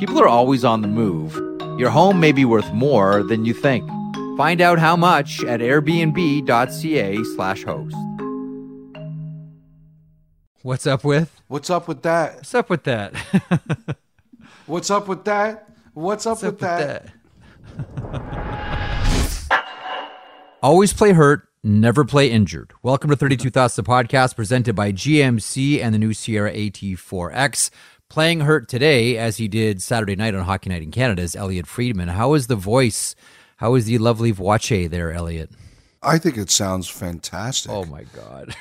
People are always on the move. Your home may be worth more than you think. Find out how much at airbnb.ca slash host. What's up with? What's up with that? What's up with that? What's up with that? What's up, with, that? Always play hurt, never play injured. Welcome to 32 Thoughts, the podcast presented by GMC and the new Sierra AT4X. Playing hurt today, as he did Saturday night on Hockey Night in Canada, is Elliotte Friedman. How is the voice? How is the lovely voce there, Elliotte? I think it sounds fantastic. Oh my God.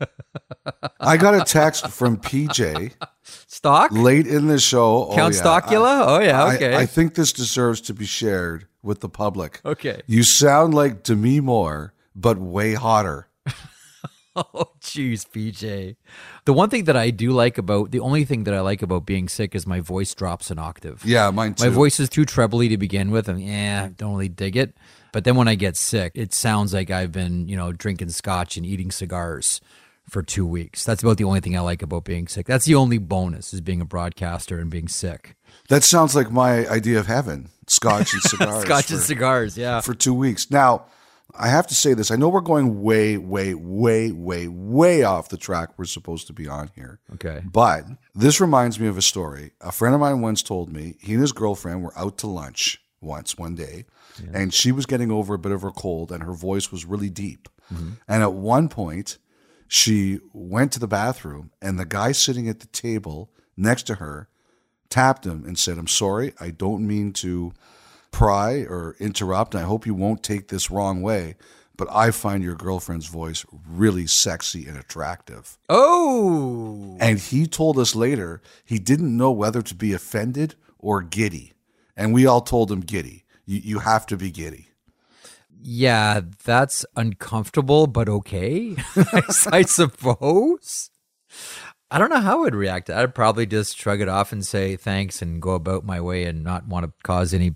I got a text from PJ Stock? late in the show. Oh, Count yeah. Stockula? oh, yeah, I- okay. I, think this deserves to be shared with the public. okay. You sound like Demi Moore, but way hotter. Oh, jeez, PJ. The one thing that I do like about, the only thing that I like about being sick is my voice drops an octave. Yeah, mine too. My voice is too trebly to begin with, and yeah, don't really dig it. But then when I get sick, it sounds like I've been, you know, drinking scotch and eating cigars for two weeks. That's about the only thing I like about being sick. That's the only bonus is being a broadcaster and being sick. That sounds like my idea of heaven: scotch and cigars. Scotch for, and cigars, yeah. for two weeks. Now, I have to say this. I know we're going way, way, way, way, way off the track we're supposed to be on here. Okay. But this reminds me of a story. A friend of mine once told me he and his girlfriend were out to lunch once one day, and she was getting over a bit of her cold, and her voice was really deep. Mm-hmm. And at one point, she went to the bathroom, and the guy sitting at the table next to her tapped him and said, I'm sorry, I don't mean to pry or interrupt. And I hope you won't take this wrong way, but I find your girlfriend's voice really sexy and attractive. Oh, And he told us later he didn't know whether to be offended or giddy. And we all told him giddy. You, you have to be giddy. yeah, that's uncomfortable, but okay, I suppose. I don't know how I'd react. I'd probably just shrug it off and say thanks and go about my way and not want to cause any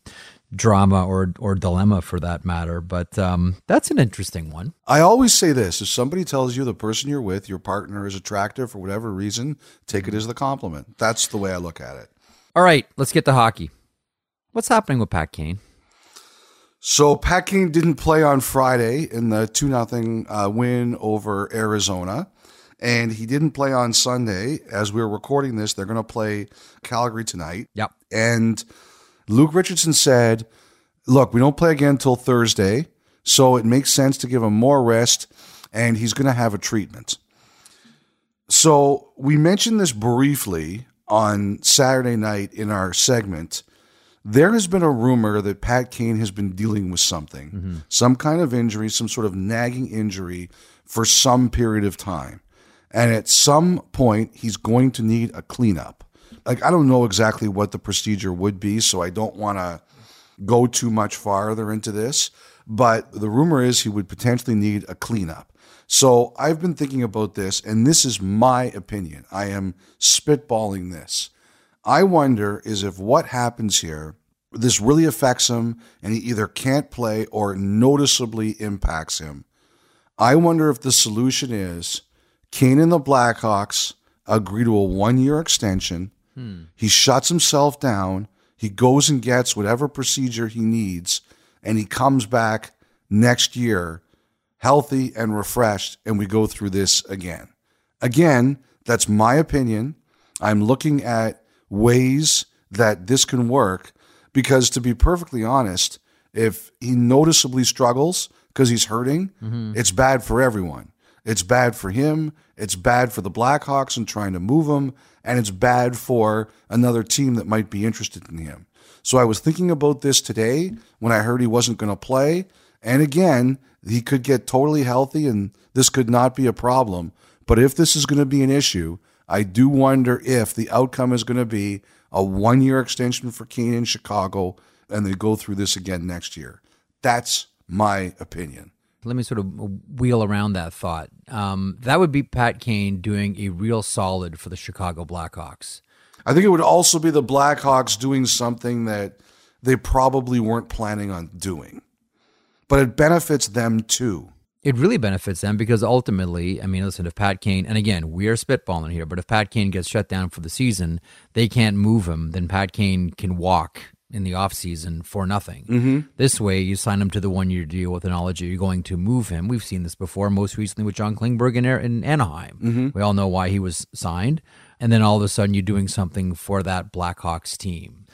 drama or or dilemma for that matter. But um, that's an interesting one. I always say this if somebody tells you the person you're with, your partner is attractive for whatever reason, take it as the compliment. That's the way I look at it. All right, let's get to hockey. What's happening with Pat Kane? So Pat Kane didn't play on Friday in the 2 0 uh, win over Arizona. And he didn't play on Sunday. As we're recording this, they're going to play Calgary tonight. Yep. And Luke Richardson said, Look, we don't play again until Thursday. So it makes sense to give him more rest. And he's going to have a treatment. So we mentioned this briefly on Saturday night in our segment. There has been a rumor that Pat Kane has been dealing with something, mm-hmm. some kind of injury, some sort of nagging injury for some period of time. And at some point, he's going to need a cleanup. Like, I don't know exactly what the procedure would be, so I don't want to go too much farther into this. But the rumor is he would potentially need a cleanup. So I've been thinking about this, and this is my opinion. I am spitballing this. I wonder is if what happens here, this really affects him, and he either can't play or noticeably impacts him. I wonder if the solution is Kane and the Blackhawks agree to a one year extension. He shuts himself down. He goes and gets whatever procedure he needs, and he comes back next year healthy and refreshed, and we go through this again. Again, that's my opinion. I'm looking at ways that this can work because, to be perfectly honest, if he noticeably struggles because he's hurting, it's bad for everyone. It's bad for him. It's bad for the Blackhawks and trying to move him, and it's bad for another team that might be interested in him. So I was thinking about this today when I heard he wasn't going to play. And again, he could get totally healthy and this could not be a problem. But if this is going to be an issue, I do wonder if the outcome is going to be a one year extension for Kane in Chicago and they go through this again next year. That's my opinion. Let me sort of wheel around that thought. Um, that would be Pat Kane doing a real solid for the Chicago Blackhawks. I think it would also be the Blackhawks doing something that they probably weren't planning on doing, but it benefits them too. It really benefits them because ultimately, I mean, listen, if Pat Kane, and again, we are spitballing here, but if Pat Kane gets shut down for the season, they can't move him, then Pat Kane can walk in the offseason for nothing. Mm-hmm. This way, you sign him to the one year deal with the knowledge that you're going to move him. We've seen this before, most recently with John Klingberg in, in Anaheim. Mm-hmm. We all know why he was signed. And then all of a sudden, you're doing something for that Blackhawks team.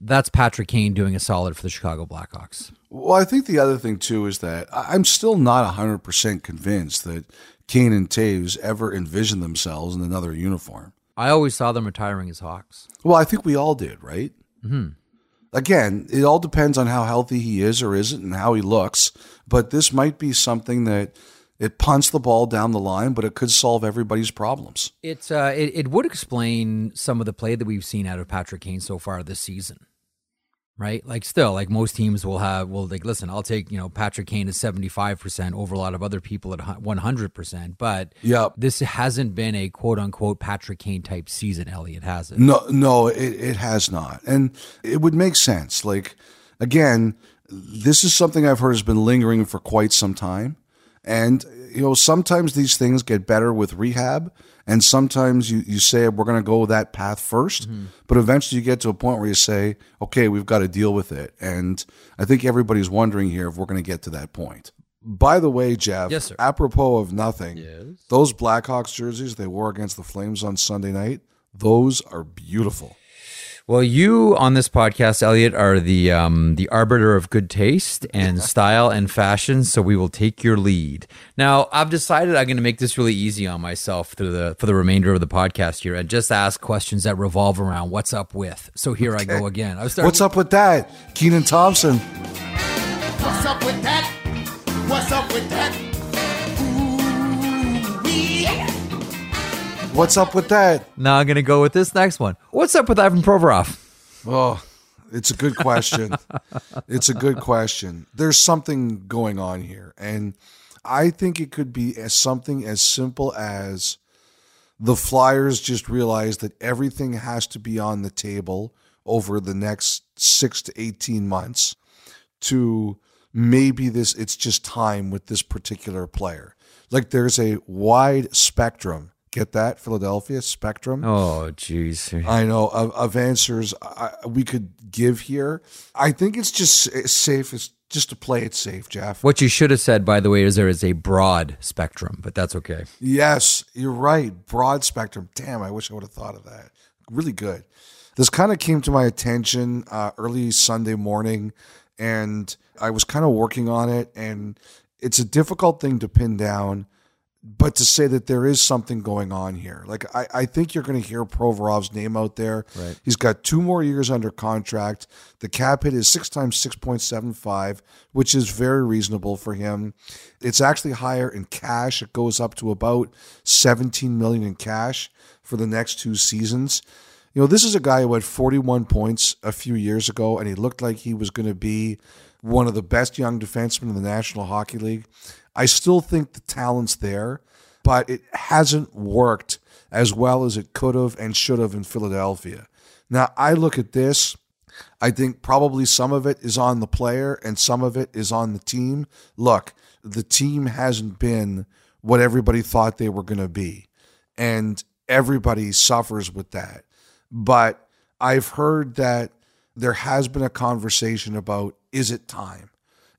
That's Patrick Kane doing a solid for the Chicago Blackhawks. Well, I think the other thing too is that I'm still not 100% convinced that Kane and Toews ever envisioned themselves in another uniform. I always saw them retiring as Hawks. Well, I think we all did, right? Mm-hmm. Again, it all depends on how healthy he is or isn't and how he looks. But this might be something that it punts the ball down the line, but it could solve everybody's problems. It's uh, it, it would explain some of the play that we've seen out of Patrick Kane so far this season, right? Like still, like most teams will have, will like listen. I'll take you know Patrick Kane is seventy five percent over a lot of other people at one hundred percent, but Yep. this hasn't been a quote unquote Patrick Kane type season. Elliotte has it. No, no, it, it has not. And it would make sense. Like, again, this is something I've heard has been lingering for quite some time. And, you know, sometimes these things get better with rehab. And sometimes you, you say, we're going to go that path 1st mm-hmm. But eventually you get to a point where you say, okay, we've got to deal with it. And I think everybody's wondering here if we're going to get to that point. By the way, Jeff, Yes, sir. apropos of nothing, Yes. those Blackhawks jerseys they wore against the Flames on Sunday night, those are beautiful. Well, you on this podcast, Elliotte, are the um, the arbiter of good taste and style and fashion. So we will take your lead. Now, I've decided I'm going to make this really easy on myself through the for the remainder of the podcast here, and just ask questions that revolve around what's up with. So here I go again. I was starting. What's up with that? Kenan Thompson. What's up with that? What's up with that? Now I'm going to go with this next one. What's up with Ivan Provorov? Oh, it's a good question. it's a good question. There's something going on here. And I think it could be as something as simple as the Flyers just realized that everything has to be on the table over the next six to 18 months to maybe this, it's just time with this particular player. Like there's a wide spectrum. Get that, Philadelphia spectrum? Oh, jeez. I know of, of answers I, we could give here. I think it's just safe as just to play it safe, Jeff. What you should have said, by the way, is there is a broad spectrum, but that's okay. Yes, you're right. Broad spectrum. Damn, I wish I would have thought of that. Really good. This kind of came to my attention uh, early Sunday morning, and I was kind of working on it, and it's a difficult thing to pin down. But to say that there is something going on here, like I, I think you're going to hear Provorov's name out there. Right. He's got two more years under contract. The cap hit is six times six point seven five, which is very reasonable for him. It's actually higher in cash. It goes up to about seventeen million in cash for the next two seasons. You know, this is a guy who had 41 points a few years ago, and he looked like he was going to be one of the best young defensemen in the National Hockey League. I still think the talent's there, but it hasn't worked as well as it could have and should have in Philadelphia. Now, I look at this. I think probably some of it is on the player and some of it is on the team. Look, the team hasn't been what everybody thought they were going to be, and everybody suffers with that. But I've heard that there has been a conversation about is it time?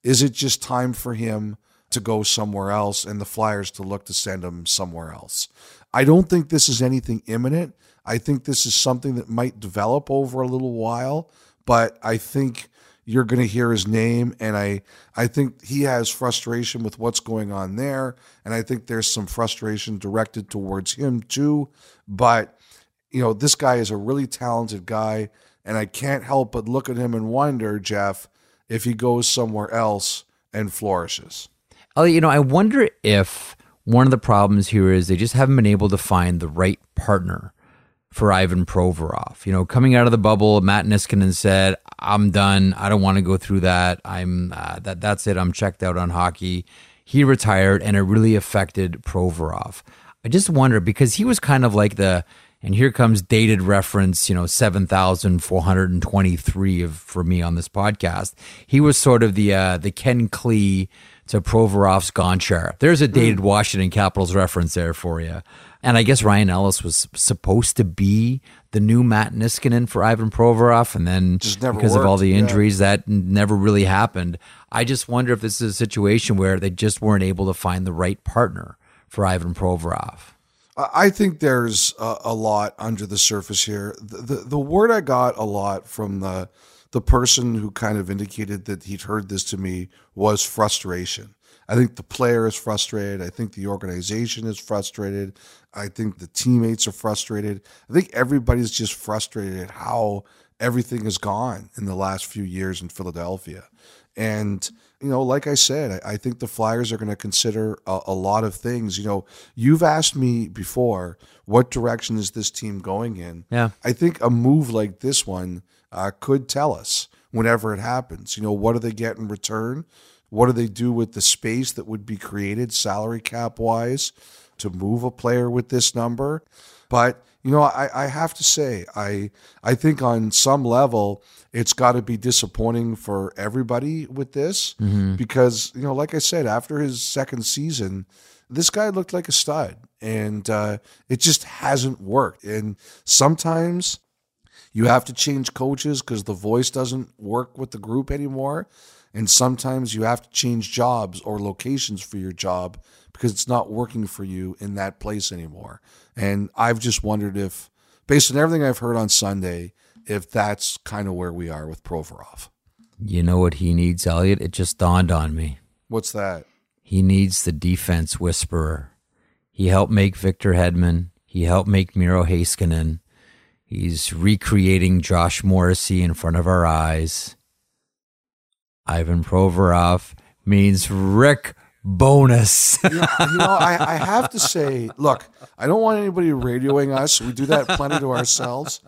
Is it just time for him to go somewhere else and the Flyers to look to send him somewhere else? I don't think this is anything imminent. I think this is something that might develop over a little while, but I think you're going to hear his name and I I think he has frustration with what's going on there and I think there's some frustration directed towards him too but you know this guy is a really talented guy and I can't help but look at him and wonder Jeff if he goes somewhere else and flourishes. You know, I wonder if one of the problems here is they just haven't been able to find the right partner for Ivan Provorov. You know, coming out of the bubble, Matt Niskanen said, "I'm done. I don't want to go through that. I'm uh, that. That's it. I'm checked out on hockey." He retired, and it really affected Provorov. I just wonder because he was kind of like the, and here comes dated reference, you know, seven thousand four hundred and twenty-three of for me on this podcast. He was sort of the uh, the Ken Klee to Provorov's Gonchar. There's a dated hmm. Washington Capitals reference there for you. And I guess Ryan Ellis was supposed to be the new Matt Niskanen for Ivan Provorov, and then because of all worked, the yeah. injuries, that never really happened. I just wonder if this is a situation where they just weren't able to find the right partner for Ivan Provorov. I I think there's a, a lot under the surface here. The, the the word I got a lot from the the person who kind of indicated that he'd heard this to me was frustration. I think the player is frustrated. I think the organization is frustrated. I think the teammates are frustrated. I think everybody's just frustrated at how everything has gone in the last few years in Philadelphia. And, you know, like I said, I, think the Flyers are going to consider a, a lot of things. You know, you've asked me before, what direction is this team going in? Yeah. I think a move like this one uh, could tell us whenever it happens. You know, what do they get in return? What do they do with the space that would be created salary cap wise to move a player with this number? But you know, I, I have to say, I I think on some level it's got to be disappointing for everybody with this because you know, like I said, after his second season, this guy looked like a stud, and uh, it just hasn't worked. And sometimes you have to change coaches because the voice doesn't work with the group anymore. And sometimes you have to change jobs or locations for your job because it's not working for you in that place anymore. And I've just wondered if, based on everything I've heard on Sunday, if that's kind of where we are with Provorov. You know what he needs, Elliotte? It just dawned on me. What's that? He needs the defense whisperer. He helped make Victor Hedman. He helped make Miro Heiskanen. He's recreating Josh Morrissey in front of our eyes. Ivan Provorov means Rick Bowness. Yeah, you know, I, I have to say, look, I don't want anybody radioing us. We do that plenty to ourselves.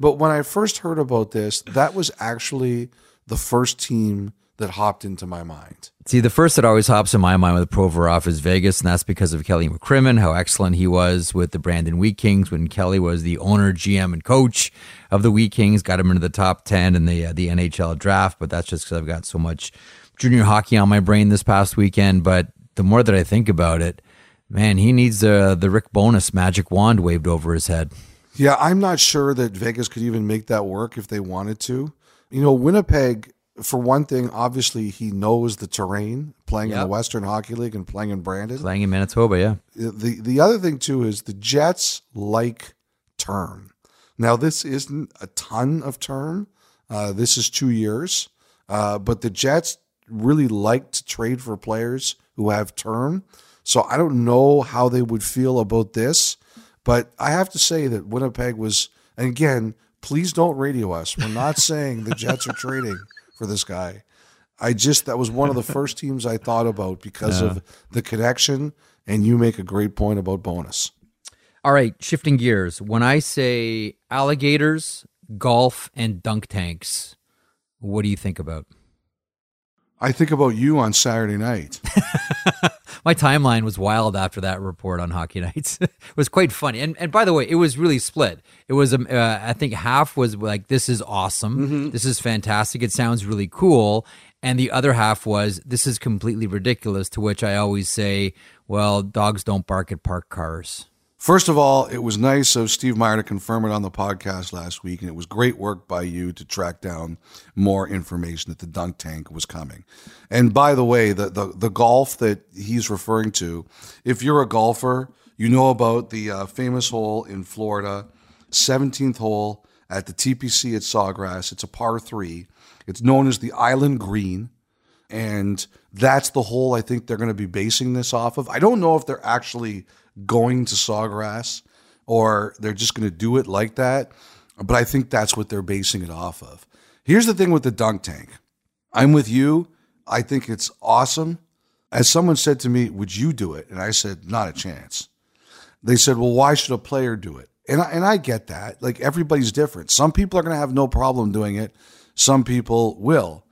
But when I first heard about this, that was actually the first team that hopped into my mind. See, the first that always hops in my mind with Provorov is Vegas, and that's because of Kelly McCrimmon, how excellent he was with the Brandon Wheat Kings when Kelly was the owner, GM, and coach of the Wheat Kings. Got him into the top ten in the uh, the NHL draft, but that's just because I've got so much junior hockey on my brain this past weekend. But the more that I think about it, man, he needs uh, the Rick Bowness magic wand waved over his head. Yeah, I'm not sure that Vegas could even make that work if they wanted to. You know, Winnipeg, for one thing, obviously he knows the terrain playing in the Western Hockey League and playing in Brandon. Playing in Manitoba, yeah. the the other thing too is the Jets like term. Now this isn't a ton of term. Uh, this is two years, uh, but the Jets really like to trade for players who have term. So I don't know how they would feel about this, but I have to say that Winnipeg was. And again, please don't radio us. We're not saying the Jets are trading for this guy. I just that was one of the first teams I thought about because of the connection. And you make a great point about Bowness. All right, shifting gears. When I say alligators, golf, and dunk tanks, what do you think about? I think about you on Saturday night. My timeline was wild after that report on Hockey Nights. it was quite funny, and and by the way, it was really split. It was, um, uh, I think, half was like, "This is awesome. This is fantastic. It sounds really cool," and the other half was, "This is completely ridiculous." To which I always say, "Well, dogs don't bark at parked cars." First of all, it was nice of Steve Mayer to confirm it on the podcast last week, and it was great work by you to track down more information that the dunk tank was coming. And by the way, the the, the golf that he's referring to, if you're a golfer, you know about the uh, famous hole in Florida, 17th hole at the TPC at Sawgrass. It's a par three. It's known as the Island Green. And that's the hole I think they're going to be basing this off of. I don't know if they're actually going to Sawgrass or they're just going to do it like that, but I think that's what they're basing it off of. Here's the thing with the dunk tank I'm with you. I think it's awesome. As someone said to me, Would you do it? And I said, Not a chance. They said, Well, why should a player do it? And I, and I get that. Like everybody's different. Some people are going to have no problem doing it, some people will.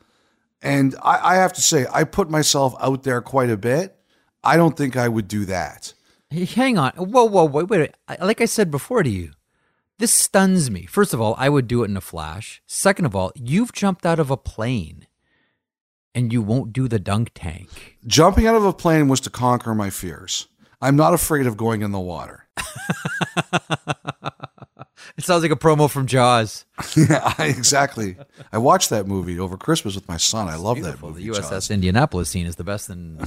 And I, I have to say, I put myself out there quite a bit. I don't think I would do that. Hey, hang on. Whoa, whoa, wait, wait. Like I said before to you, this stuns me. First of all, I would do it in a flash. Second of all, you've jumped out of a plane and you won't do the dunk tank. Jumping out of a plane was to conquer my fears. I'm not afraid of going in the water. It sounds like a promo from Jaws. yeah, I- exactly. I watched that movie over Christmas with my son. I love that movie. The USS Jaws. Indianapolis scene is the best in,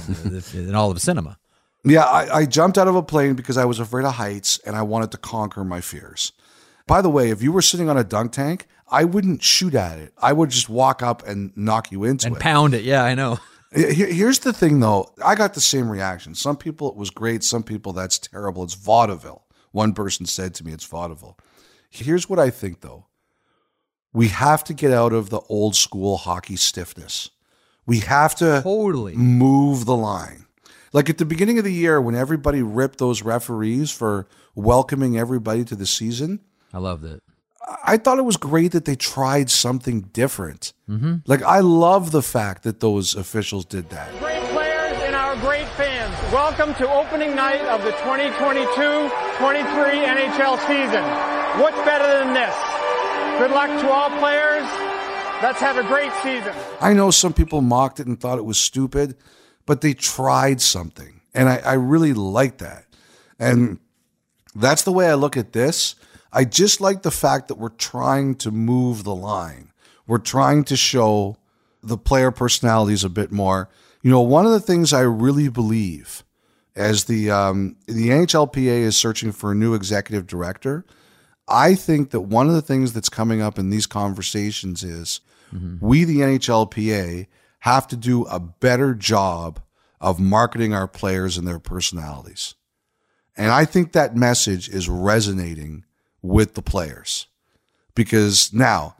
in all of cinema. Yeah, I, I jumped out of a plane because I was afraid of heights and I wanted to conquer my fears. By the way, if you were sitting on a dunk tank, I wouldn't shoot at it. I would just walk up and knock you into And it. And pound it. Yeah, I know. Here's the thing, though. I got the same reaction. Some people it was great. Some people that's terrible. It's vaudeville. One person said to me, "It's vaudeville." Here's what I think, though. We have to get out of the old school hockey stiffness. We have to Totally. move the line. Like at the beginning of the year, when everybody ripped those referees for welcoming everybody to the season, I loved it. I thought it was great that they tried something different. Mm-hmm. Like I love the fact that those officials did that. Great players and our great fans, welcome to opening night of the 2022-23 NHL season. What's better than this? Good luck to all players. Let's have a great season. I know some people mocked it and thought it was stupid, but they tried something. And I, I really like that. And that's the way I look at this. I just like the fact that we're trying to move the line. We're trying to show the player personalities a bit more. You know, one of the things I really believe as the um, the NHLPA is searching for a new executive director, I think that one of the things that's coming up in these conversations is we, the NHLPA, have to do a better job of marketing our players and their personalities. And I think that message is resonating with the players because now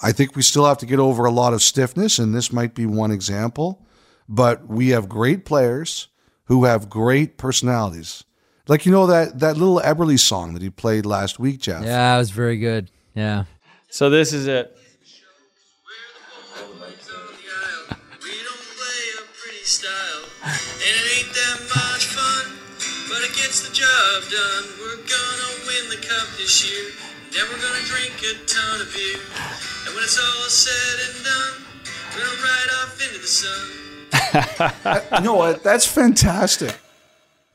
I think we still have to get over a lot of stiffness, and this might be one example, but we have great players who have great personalities. Like, you know, that, that little Eberle song that he played last week, Jeff? Yeah, it was very good. Yeah. So this is it. Style, and it ain't that much fun, but it gets the job done. We're gonna win the cup this year, and then we're gonna drink a ton of beer. And when it's all said and done, we're gonna ride off into the sun. You know what? That's fantastic.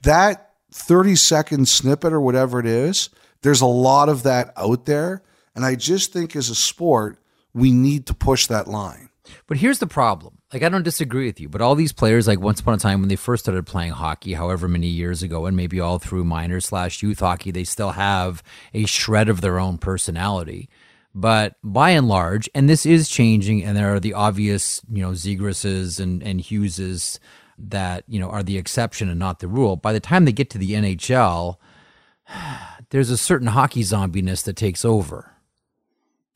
That 30 second snippet or whatever it is, there's a lot of that out there. And I just think as a sport, we need to push that line. But here's the problem. Like, I don't disagree with you, but all these players, like once upon a time when they first started playing hockey, however many years ago, and maybe all through minor slash youth hockey, they still have a shred of their own personality. But by and large, and this is changing, and there are the obvious, you know, Zegrases and, and Hugheses that, you know, are the exception and not the rule. By the time they get to the NHL, there's a certain hockey zombiness that takes over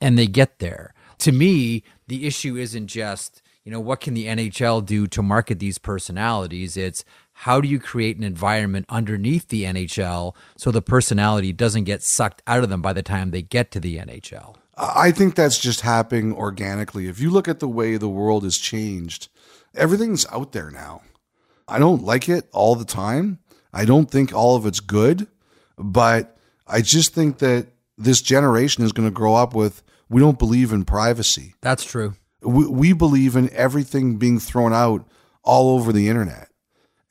and they get there. To me, the issue isn't just, you know, what can the NHL do to market these personalities? It's how do you create an environment underneath the NHL so the personality doesn't get sucked out of them by the time they get to the NHL? I think that's just happening organically. If you look at the way the world has changed, everything's out there now. I don't like it all the time. I don't think all of it's good, but I just think that this generation is going to grow up with we don't believe in privacy. That's true. We, we believe in everything being thrown out all over the internet.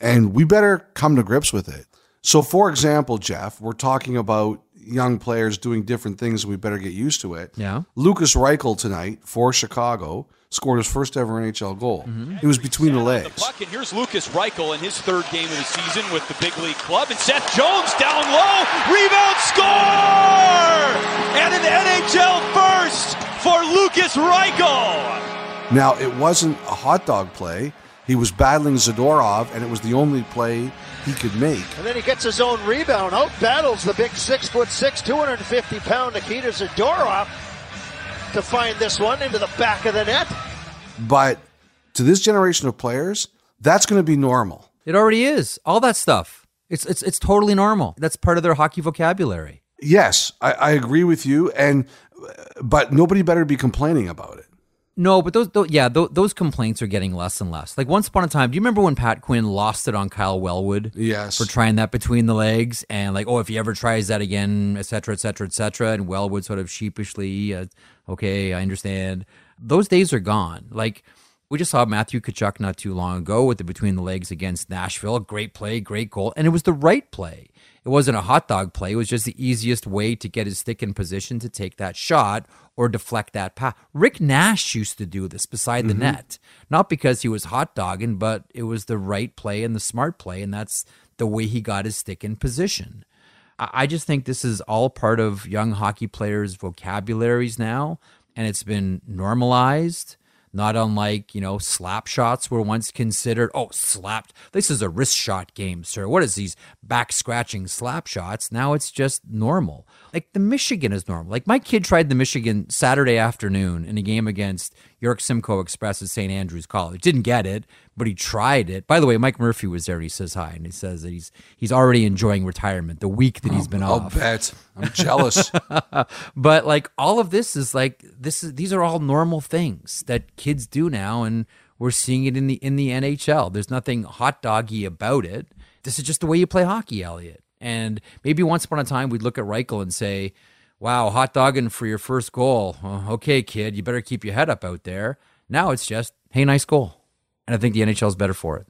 And we better come to grips with it. So, for example, Jeff, we're talking about young players doing different things, and we better get used to it. Yeah. Lukas Reichel tonight for Chicago scored his first ever NHL goal. Mm-hmm. It was between the The legs. puck, and here's Lukas Reichel in his third game of the season with the big league club. And Seth Jones down low, rebound, score! And an NHL first for Lukas Reichel. Now, it wasn't a hot dog play. He was battling Zadorov, and it was the only play he could make. And then he gets his own rebound, out battles the big six foot six, 250 pound Nikita Zadorov to find this one into the back of the net. But to this generation of players, that's going to be normal. It already is. All that stuff. It's it's it's totally normal. That's part of their hockey vocabulary. Yes, I, I agree with you, and but nobody better be complaining about it. No, but those, those yeah, those, those complaints are getting less and less. Like once upon a time, do you remember when Pat Quinn lost it on Kyle Wellwood? Yes. For trying that between the legs and like, oh, if he ever tries that again, et cetera, et cetera, et cetera. And Wellwood sort of sheepishly, uh, okay, I understand. Those days are gone. Like we just saw Matthew Tkachuk not too long ago with the between the legs against Nashville. Great play, great goal, and it was the right play. It wasn't a hot dog play. It was just the easiest way to get his stick in position to take that shot or deflect that pass. Rick Nash used to do this beside the mm-hmm. net, not because he was hot dogging, but it was the right play and the smart play, and that's the way he got his stick in position. I I just think this is all part of young hockey players' vocabularies now, and it's been normalized. Not unlike, you know, slap shots were once considered, oh, slapped. This is a wrist shot game, sir. What is these back scratching slap shots? Now it's just normal. Like the Michigan is normal. Like my kid tried the Michigan Saturday afternoon in a game against York Simcoe Express at St. Andrews College. Didn't get it, but he tried it. By the way, Mike Murphy was there. And he says hi, and he says that he's he's already enjoying retirement. The week that he's oh, been I'll off. bet. I'm jealous. but like all of this is like this is these are all normal things that kids do now and we're seeing it in the in the NHL. There's nothing hot doggy about it. This is just the way you play hockey, Elliotte. And maybe once upon a time we'd look at Reichel and say, "Wow, hot dogging for your first goal. Okay, kid, you better keep your head up out there." Now it's just, "Hey, nice goal." And I think the NHL is better for it.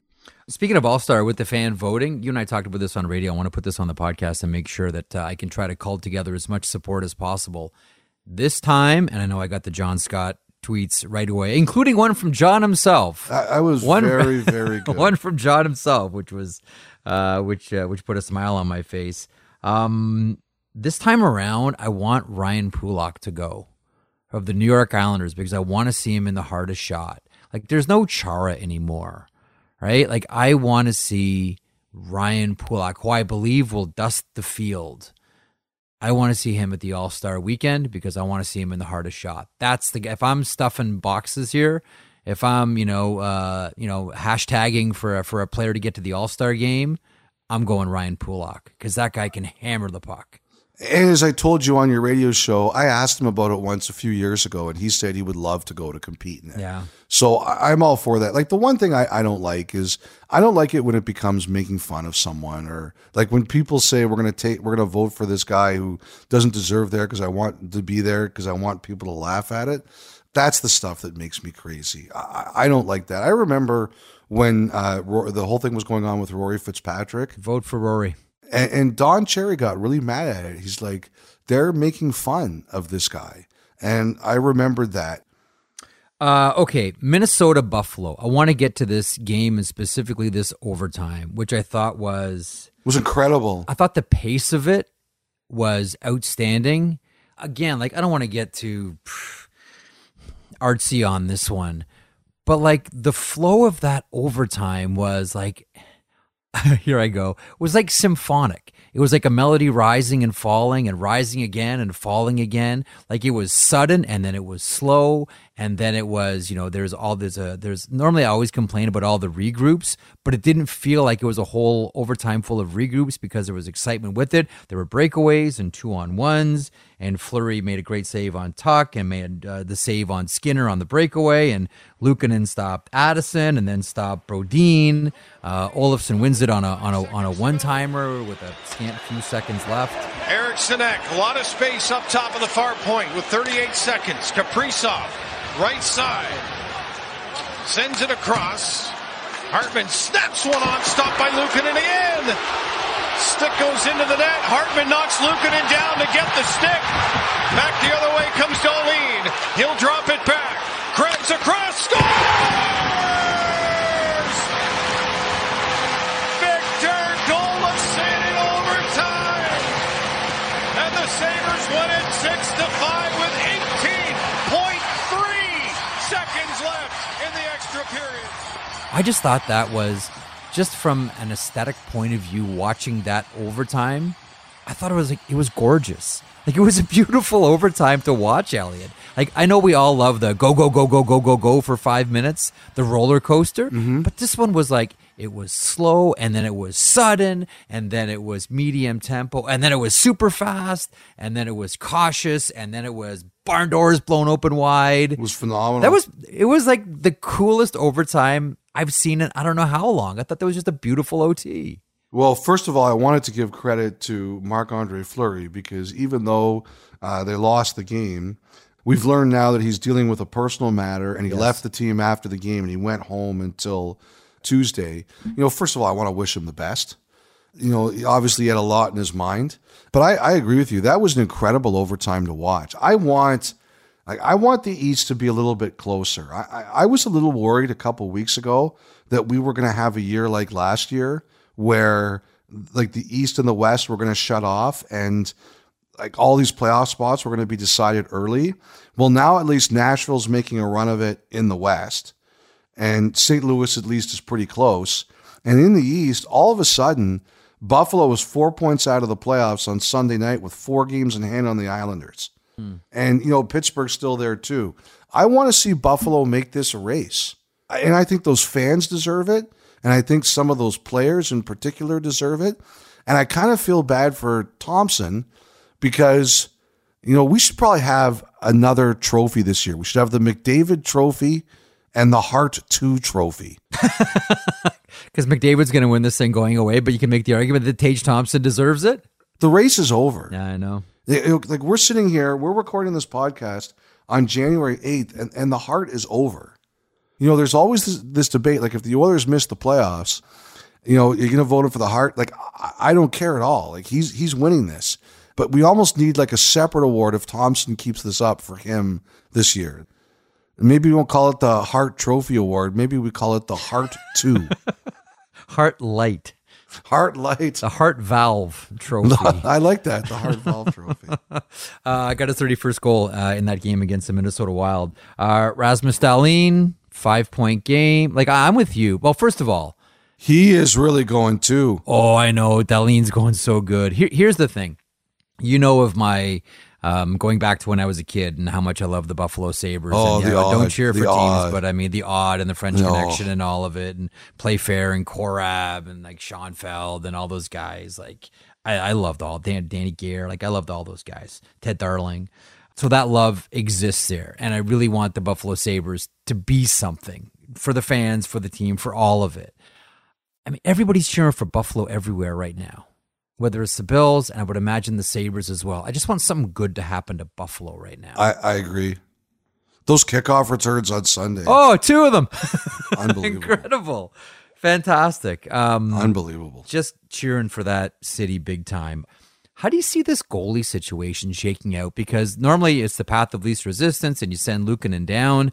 Speaking of All Star with the fan voting, you and I talked about this on radio. I want to put this on the podcast and make sure that uh, I can try to call together as much support as possible. This time, and I know I got the John Scott tweets right away, including one from John himself. I, I was One- very, very good. one from John himself, which was uh, which uh, which put a smile on my face. Um, this time around, I want Ryan Pulock to go of the New York Islanders because I want to see him in the hardest shot. Like, there's no Chara anymore, right? Like, I want to see Ryan Pulock, who I believe will dust the field. I want to see him at the All Star weekend because I want to see him in the hardest shot. That's the if I'm stuffing boxes here, if I'm you know uh, you know hashtagging for a, for a player to get to the All Star game, I'm going Ryan Pulock because that guy can hammer the puck. And as I told you on your radio show, I asked him about it once a few years ago, and he said he would love to go to compete in it. Yeah. So I'm all for that. Like the one thing I, I don't like is I don't like it when it becomes making fun of someone or like when people say we're gonna take we're gonna vote for this guy who doesn't deserve there because I want to be there because I want people to laugh at it. That's the stuff that makes me crazy. I, I don't like that. I remember when uh, the whole thing was going on with Rory Fitzpatrick. Vote for Rory. And, and Don Cherry got really mad at it. He's like, they're making fun of this guy. And I remembered that. Uh, okay, Minnesota Buffalo. I want to get to this game and specifically this overtime, which I thought was was incredible. I thought the pace of it was outstanding. Again, like I don't want to get too pff, artsy on this one, but like the flow of that overtime was like here I go. It was like symphonic. It was like a melody rising and falling and rising again and falling again. Like it was sudden and then it was slow and then it was, you know, there's all there's a there's normally I always complain about all the regroups, but it didn't feel like it was a whole overtime full of regroups because there was excitement with it. There were breakaways and two on ones and Fleury made a great save on Tuch and made uh, the save on Skinner on the breakaway and Luukkonen stopped Addison and then stopped Brodin. Uh, Olofsson wins it on a on a on a one timer with a scant few seconds left. Eriksson Ek, a lot of space up top of the far point with 38 seconds. Kaprizov, right side, sends it across. Hartman snaps one on, stopped by Lukin in the end. Stick goes into the net. Hartman knocks Luukkonen down to get the stick. Back the other way comes Dahlin. He'll drop it back. Grabs across, scores! I just thought that was just from an aesthetic point of view, watching that overtime. I thought it was like it was gorgeous. Like it was a beautiful overtime to watch, Elliotte. Like I know we all love the go go go go go go go for five minutes, the roller coaster, mm-hmm. but this one was like it was slow and then it was sudden and then it was medium tempo and then it was super fast and then it was cautious and then it was barn doors blown open wide. It was phenomenal. That was it was like the coolest overtime I've seen in I don't know how long. I thought that was just a beautiful OT. Well, first of all, I wanted to give credit to Marc Andre Fleury because even though uh, they lost the game, we've learned now that he's dealing with a personal matter and he left the team after the game and he went home until Tuesday. You know, first of all, I want to wish him the best. You know, obviously he had a lot in his mind, but I, I agree with you. That was an incredible overtime to watch. I want. I want the East to be a little bit closer. I, I, I was a little worried a couple weeks ago that we were going to have a year like last year where like the East and the West were going to shut off and like all these playoff spots were going to be decided early. Well, now at least Nashville's making a run of it in the West and St. Louis at least is pretty close. And in the East, all of a sudden, Buffalo was four points out of the playoffs on Sunday night with four games in hand on the Islanders. And, you know, Pittsburgh's still there too. I want to see Buffalo make this a race. And I think those fans deserve it. And I think some of those players in particular deserve it. And I kind of feel bad for Thompson because, you know, we should probably have another trophy this year. We should have the McDavid trophy and the Hart 2 trophy. Because McDavid's going to win this thing going away, but you can make the argument that Tage Thompson deserves it. The race is over. Yeah, I know. It- it- like we're sitting here, we're recording this podcast on January 8th, and, and the Hart is over. You know, there's always this, this debate. Like, if the Oilers miss the playoffs, you know, you're going to vote him for the Hart. Like, I, I don't care at all. Like, he's he's winning this, but we almost need like a separate award if Thompson keeps this up for him this year. Maybe we won't call it the Hart Trophy Award. Maybe we call it the Heart Two, Heart Light, Heart Light. the Heart Valve Trophy. I like that, the Heart Valve Trophy. Uh, I got his 31st goal uh, in that game against the Minnesota Wild. Uh, Rasmus Dahlin, five point game. Like, I'm with you. Well, first of all, He is really going too. oh, I know Dahlin's going so good. Here, here's the thing. You know of my um, going back to when I was a kid and how much I love the Buffalo Sabres. Oh, and, the yeah, don't cheer for teams, odd. but I mean the odd and the French No. Connection and all of it, and Playfair and Korab and like Schoenfeld and all those guys. Like I, I loved all Dan, Danny Gare. Like I loved all those guys. Ted Darling. So that love exists there, and I really want the Buffalo Sabres to be something for the fans, for the team, for all of it. I mean, everybody's cheering for Buffalo everywhere right now, whether it's the Bills, and I would imagine the Sabres as well. I just want something good to happen to Buffalo right now. I, I agree. Those kickoff returns on Sunday, oh, two of them. unbelievable, Incredible. Fantastic. Um, unbelievable. just cheering for that city big time. How do you see this goalie situation shaking out? Because normally it's the path of least resistance and you send Luukkonen down.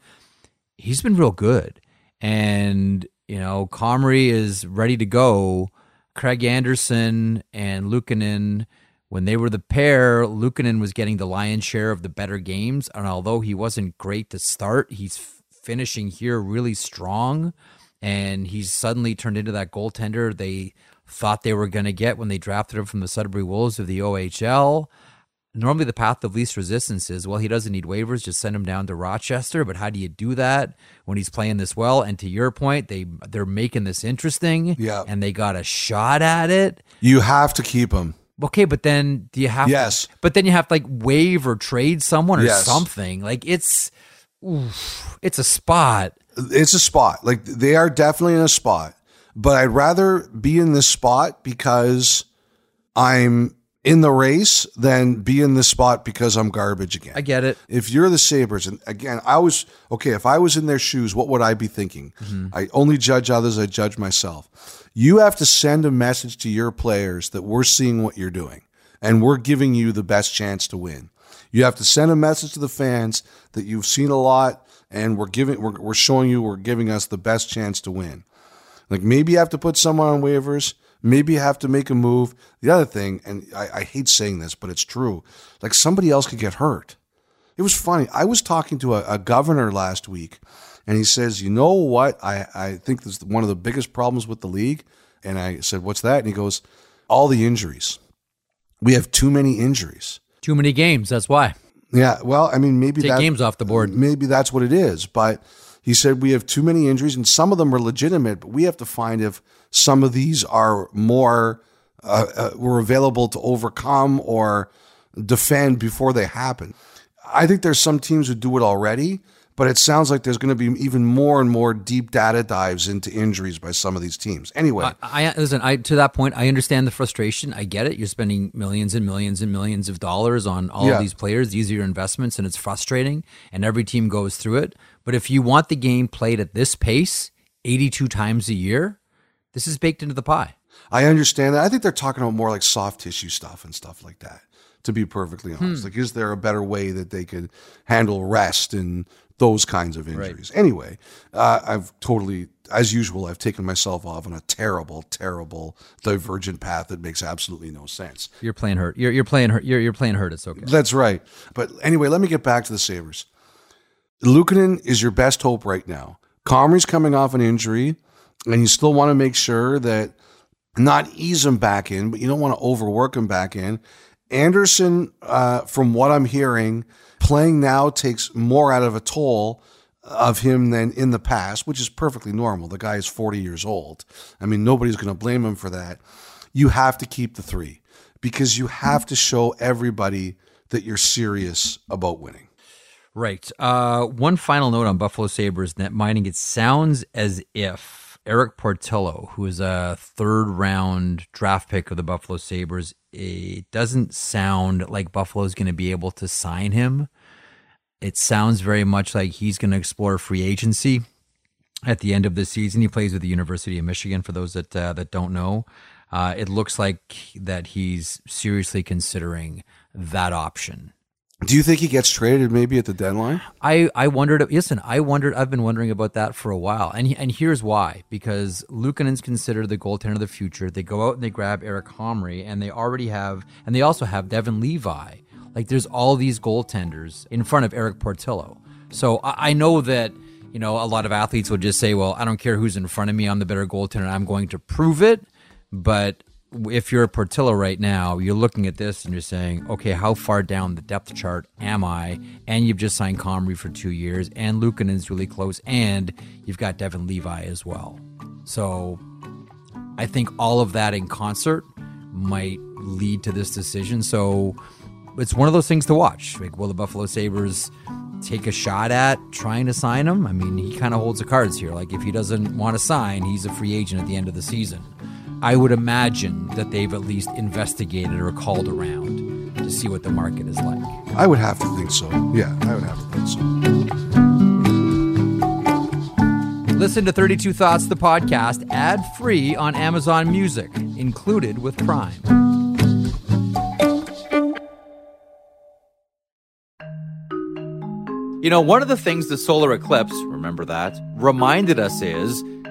He's been real good. And, you know, Comrie is ready to go. Craig Anderson and Luukkonen, when they were the pair, Luukkonen was getting the lion's share of the better games. And although he wasn't great to start, he's f- finishing here really strong. And he's suddenly turned into that goaltender they thought they were going to get when they drafted him from the Sudbury Wolves of the OHL. Normally, the path of least resistance is well, he doesn't need waivers, just send him down to Rochester. But how do you do that when he's playing this well? And to your point, they they're making this interesting, Yeah. and they got a shot at it. You have to keep him. Okay, but then do you have Yes. To, but then you have to like waive or trade someone or Yes. something. Like it's oof, it's a spot. It's a spot. Like they are definitely in a spot, but I'd rather be in this spot because I'm in the race than be in this spot because I'm garbage again. I get it. if you're the Sabres, and again, I was okay, if I was in their shoes, what would I be thinking? Mm-hmm. I only judge others, I judge myself. You have to send a message to your players that we're seeing what you're doing and we're giving you the best chance to win. You have to send a message to the fans that you've seen a lot and we're giving we're, we're showing you we're giving us the best chance to win. Like maybe you have to put someone on waivers. Maybe you have to make a move. The other thing, and I, I hate saying this, but it's true. Like somebody else could get hurt. It was funny. I was talking to a, a governor last week, And he says, You know what? I, I think this is one of the biggest problems with the league. And I said, What's that? And he goes, All the injuries. We have too many injuries. Too many games. That's why. Yeah, well, I mean, maybe Take that, games off the board. Maybe that's what it is. But he said we have too many injuries, and some of them are legitimate. But we have to find if some of these are more uh, uh, were available to overcome or defend before they happen. I think there's some teams who do it already, but it sounds like there's going to be even more and more deep data dives into injuries by some of these teams. Anyway, I, I listen. I to that point, I understand the frustration. I get it. You're spending millions and millions and millions of dollars on all Yeah. of these players. These are your investments, and it's frustrating. And every team goes through it. But if you want the game played at this pace, 82 times a year, this is baked into the pie. I understand that. I think they're talking about more like soft tissue stuff and stuff like that. To be perfectly honest, like, is there a better way that they could handle rest and those kinds of injuries? Anyway, uh, I've totally, as usual, I've taken myself off on a terrible, terrible divergent path that makes absolutely no sense. You're playing hurt. You're, you're playing hurt. You're, you're playing hurt. It's okay. That's right. But anyway, let me get back to the Sabres. Luukkonen is your best hope right now. Comrie's coming off an injury, and you still want to make sure that not ease them back in, but you don't want to overwork them back in. Anderson, uh, from what I'm hearing, playing now takes more out of a toll of him than in the past, which is perfectly normal. The guy is 40 years old. I mean, nobody's going to blame him for that. You have to keep the three because you have to show everybody that you're serious about winning. Right. Uh, one final note on Buffalo Sabres netminding. It sounds as if Erik Portillo, who is a third round draft pick of the Buffalo Sabres, it doesn't sound like Buffalo is going to be able to sign him. It sounds very much like he's going to explore free agency at the end of the season. He plays with the University of Michigan. For those that uh, that don't know, uh, it looks like that he's seriously considering that option. Do you think he gets traded maybe at the deadline? I, I wondered. Listen, I wondered. I've been wondering about that for a while, and and here's why: because Luukkonen's considered the goaltender of the future. They go out and they grab Eric Comrie, and they already have, and they also have Devin Levi. Like there's all these goaltenders in front of Erik Portillo. So I, I know that you know a lot of athletes will just say, "Well, I don't care who's in front of me. I'm the better goaltender. I'm going to prove it." But if you're a Portillo right now, you're looking at this and you're saying, okay, how far down the depth chart am I? And you've just signed Comrie for two years, and Luukkonen's really close, and you've got Devin Levi as well. So I think all of that in concert might lead to this decision. So it's one of those things to watch. Like, will the Buffalo Sabres take a shot at trying to sign him? I mean, he kind of holds the cards here. Like, if he doesn't want to sign, he's a free agent at the end of the season. I would imagine that they've at least investigated or called around to see what the market is like. I would have to think so. Yeah, I would have to think so. Listen to 32 Thoughts, the podcast, ad free on Amazon Music, included with Prime. You know, one of the things the solar eclipse, remember that, reminded us is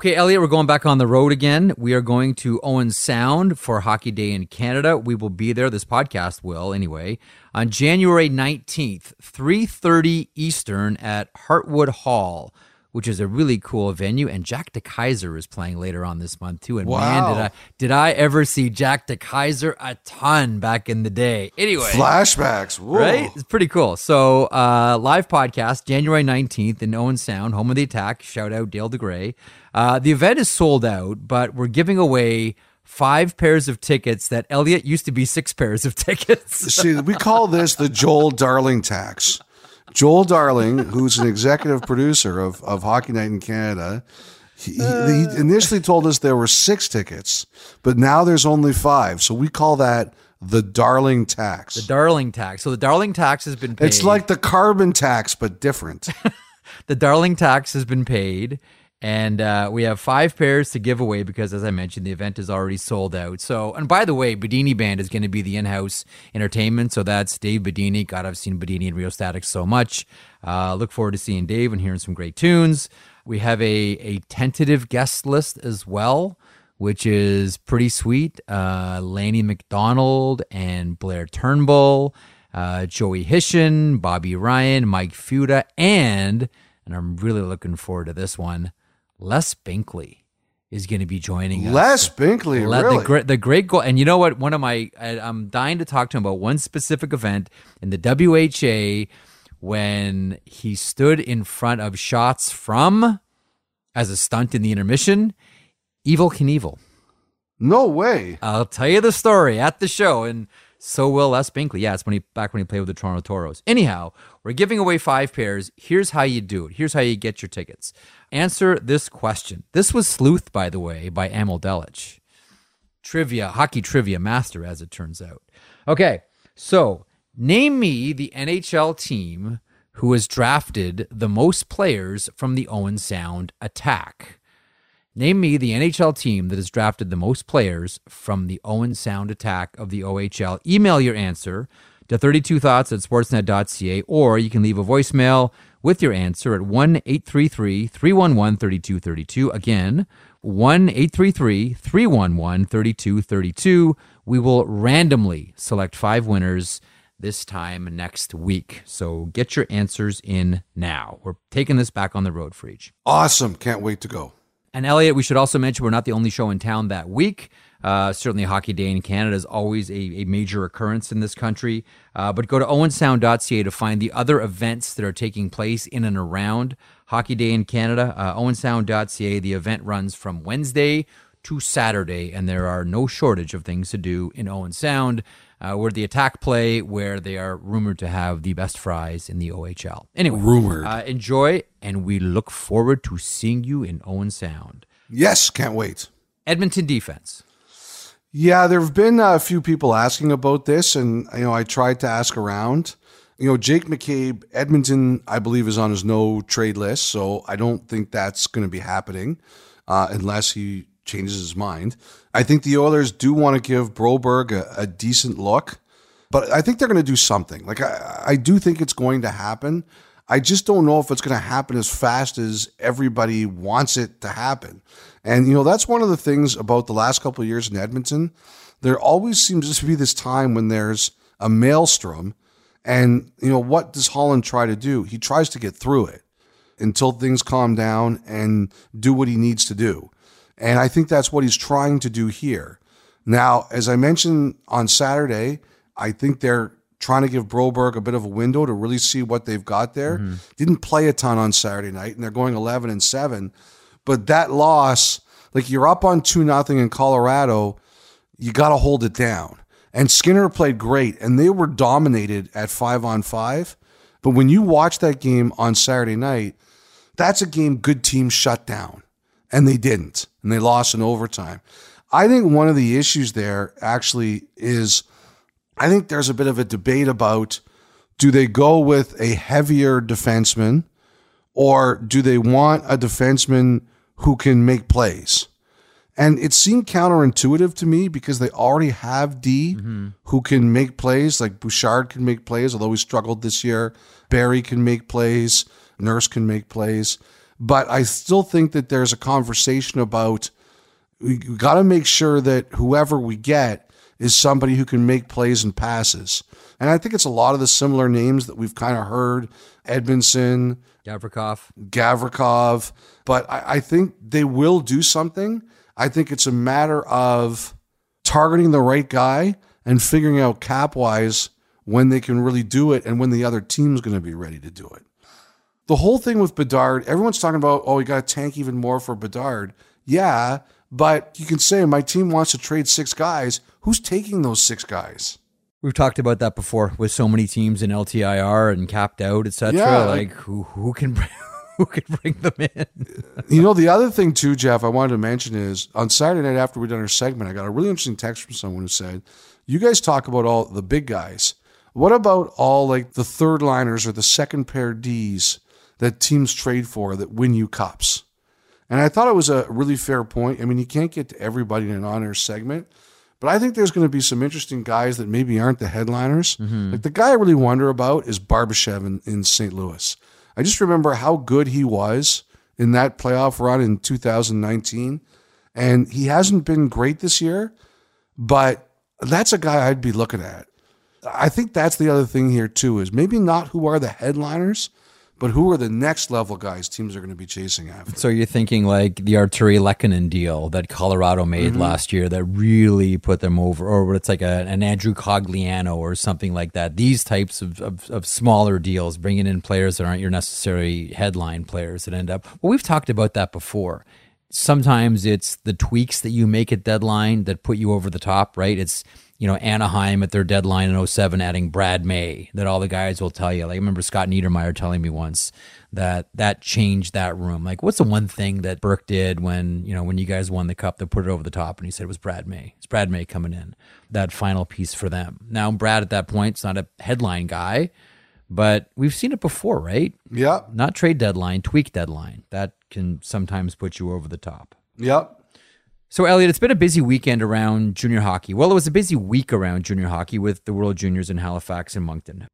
Okay, Elliotte, we're going back on the road again. We are going to Owen Sound for Hockey Day in Canada. We will be there. This podcast will, anyway, on January 19th, 3.30 Eastern at Heartwood Hall. Which is a really cool venue. And Jack de Keyzer is playing later on this month too. And man, did I did I ever see Jack de Keyzer a ton back in the day. Anyway, Flashbacks. Whoa. right? It's pretty cool. So, uh, live podcast January 19th in Owen Sound, home of the attack. Shout out Dale DeGray. Uh, the event is sold out, but we're giving away five pairs of tickets that Elliotte used to be six pairs of tickets. See, we call this the Joel Darling tax. Joel Darling, who's an executive producer of, of Hockey Night in Canada, he, he initially told us there were six tickets, but now there's only five. So we call that the Darling tax. The Darling tax. So the Darling tax has been paid. it's like the carbon tax, but different. the Darling tax has been paid, and uh, we have five pairs to give away because, as I mentioned, the event is already sold out. So, and by the way, Bedini Band is going to be the in-house entertainment. So that's Dave Bedini. God, I've seen Bedini and Rio Static so much. Uh, look forward to seeing Dave and hearing some great tunes. We have a a tentative guest list as well. Which is pretty sweet. Uh, Lanny McDonald and Blair Turnbull, uh, Joey Hishon, Bobby Ryan, Mike Fuda, and and I'm really looking forward to this one. Les Binkley is going to be joining us. Les Binkley, Le- really? the great, the great goal. And you know what? One of my, I, I'm dying to talk to him about one specific event in the WHA when he stood in front of shots from, as a stunt in the intermission, Evel Knievel. no way. I'll tell you the story at the show, and so will Les Binkley. Yeah, it's when he back when he played with the Toronto Toros. Anyhow, we're giving away five pairs. Here's how you do it. Here's how you get your tickets. Answer this question. This was Sleuth, by the way, by Emil Delich. Trivia, hockey trivia master, as it turns out. Okay, so name me the NHL team who has drafted the most players from the Owen Sound attack. Name me the NHL team that has drafted the most players from the Owen Sound attack of the OHL. Email your answer to 32thoughts at sportsnet.ca, or you can leave a voicemail with your answer at 1 833 311 3232. Again, 1 833 311 3232. We will randomly select five winners this time next week. So get your answers in now. We're taking this back on the road for each. Awesome. Can't wait to go. And Elliotte, we should also mention we're not the only show in town that week. Uh, certainly, Hockey Day in Canada is always a, a major occurrence in this country. Uh, but go to owensound.ca to find the other events that are taking place in and around Hockey Day in Canada. Uh, owensound.ca, the event runs from Wednesday to Saturday, and there are no shortage of things to do in Owen Sound. Uh, where the attack play, where they are rumored to have the best fries in the OHL. Anyway, Rumored. Uh, enjoy, and we look forward to seeing you in Owen Sound. Yes, can't wait. Edmonton defense. Yeah, there have been a few people asking about this, and you know, I tried to ask around. You know, Jake McCabe, Edmonton, I believe, is on his no trade list, so I don't think that's going to be happening uh, unless he changes his mind. I think the Oilers do want to give Broberg a, a decent look, but I think they're going to do something. Like I, I do think it's going to happen. I just don't know if it's going to happen as fast as everybody wants it to happen. And you know, that's one of the things about the last couple of years in Edmonton. There always seems to be this time when there's a maelstrom, and you know, what does Holland try to do? He tries to get through it until things calm down and do what he needs to do. And I think that's what he's trying to do here. Now, as I mentioned on Saturday, I think they're trying to give Broberg a bit of a window to really see what they've got there. Mm-hmm. Didn't play a ton on Saturday night, and they're going 11 and 7. But that loss, like you're up on 2 nothing in Colorado, you got to hold it down. And Skinner played great, and they were dominated at five on five. But when you watch that game on Saturday night, that's a game good teams shut down, and they didn't, and they lost in overtime. I think one of the issues there actually is I think there's a bit of a debate about do they go with a heavier defenseman or do they want a defenseman who can make plays? And it seemed counterintuitive to me because they already have D mm-hmm. who can make plays. Like Bouchard can make plays, although he struggled this year. Barrie can make plays. Nurse can make plays. But I still think that there's a conversation about we got to make sure that whoever we get is somebody who can make plays and passes. And I think it's a lot of the similar names that we've kind of heard Edmundson, Gavrikov. Gavrikov, but I, I think they will do something. I think it's a matter of targeting the right guy and figuring out cap wise when they can really do it and when the other team's going to be ready to do it. The whole thing with Bedard, everyone's talking about, oh, you got to tank even more for Bedard. Yeah, but you can say my team wants to trade six guys. Who's taking those six guys? We've talked about that before with so many teams in LTIR and capped out, etc. Yeah, like, like- who who can bring, who can bring them in? You know, the other thing too, Jeff, I wanted to mention is on Saturday night after we done our segment, I got a really interesting text from someone who said, "You guys talk about all the big guys. What about all like the third liners or the second pair Ds that teams trade for that win you cups?" And I thought it was a really fair point. I mean, you can't get to everybody in an on-air segment, but I think there's going to be some interesting guys that maybe aren't the headliners. Mm-hmm. Like the guy I really wonder about is Barbashev in, in St. Louis. I just remember how good he was in that playoff run in 2019. And he hasn't been great this year, but that's a guy I'd be looking at. I think that's the other thing here, too, is maybe not who are the headliners, but who are the next level guys teams are going to be chasing after. So you're thinking like the Artturi Lehkonen deal that Colorado made Mm-hmm. last year that really put them over, or what it's like a, an Andrew Cogliano or something like that. These types of, of, of smaller deals, bringing in players that aren't your necessary headline players that end up. Well, we've talked about that before. Sometimes it's the tweaks that you make at deadline that put you over the top, right? It's you know, Anaheim at their deadline in 07 adding Brad May that all the guys will tell you. Like I remember Scott Niedermayer telling me once that that changed that room. Like what's the one thing that Burke did when, you know, when you guys won the cup that put it over the top and he said it was Brad May. It's Brad May coming in. That final piece for them. Now Brad at that point is not a headline guy, but we've seen it before, right? Yep. Not trade deadline, tweak deadline. That can sometimes put you over the top. Yep. So, Elliotte, it's been a busy weekend around junior hockey. Well, it was a busy week around junior hockey with the World Juniors in Halifax and Moncton.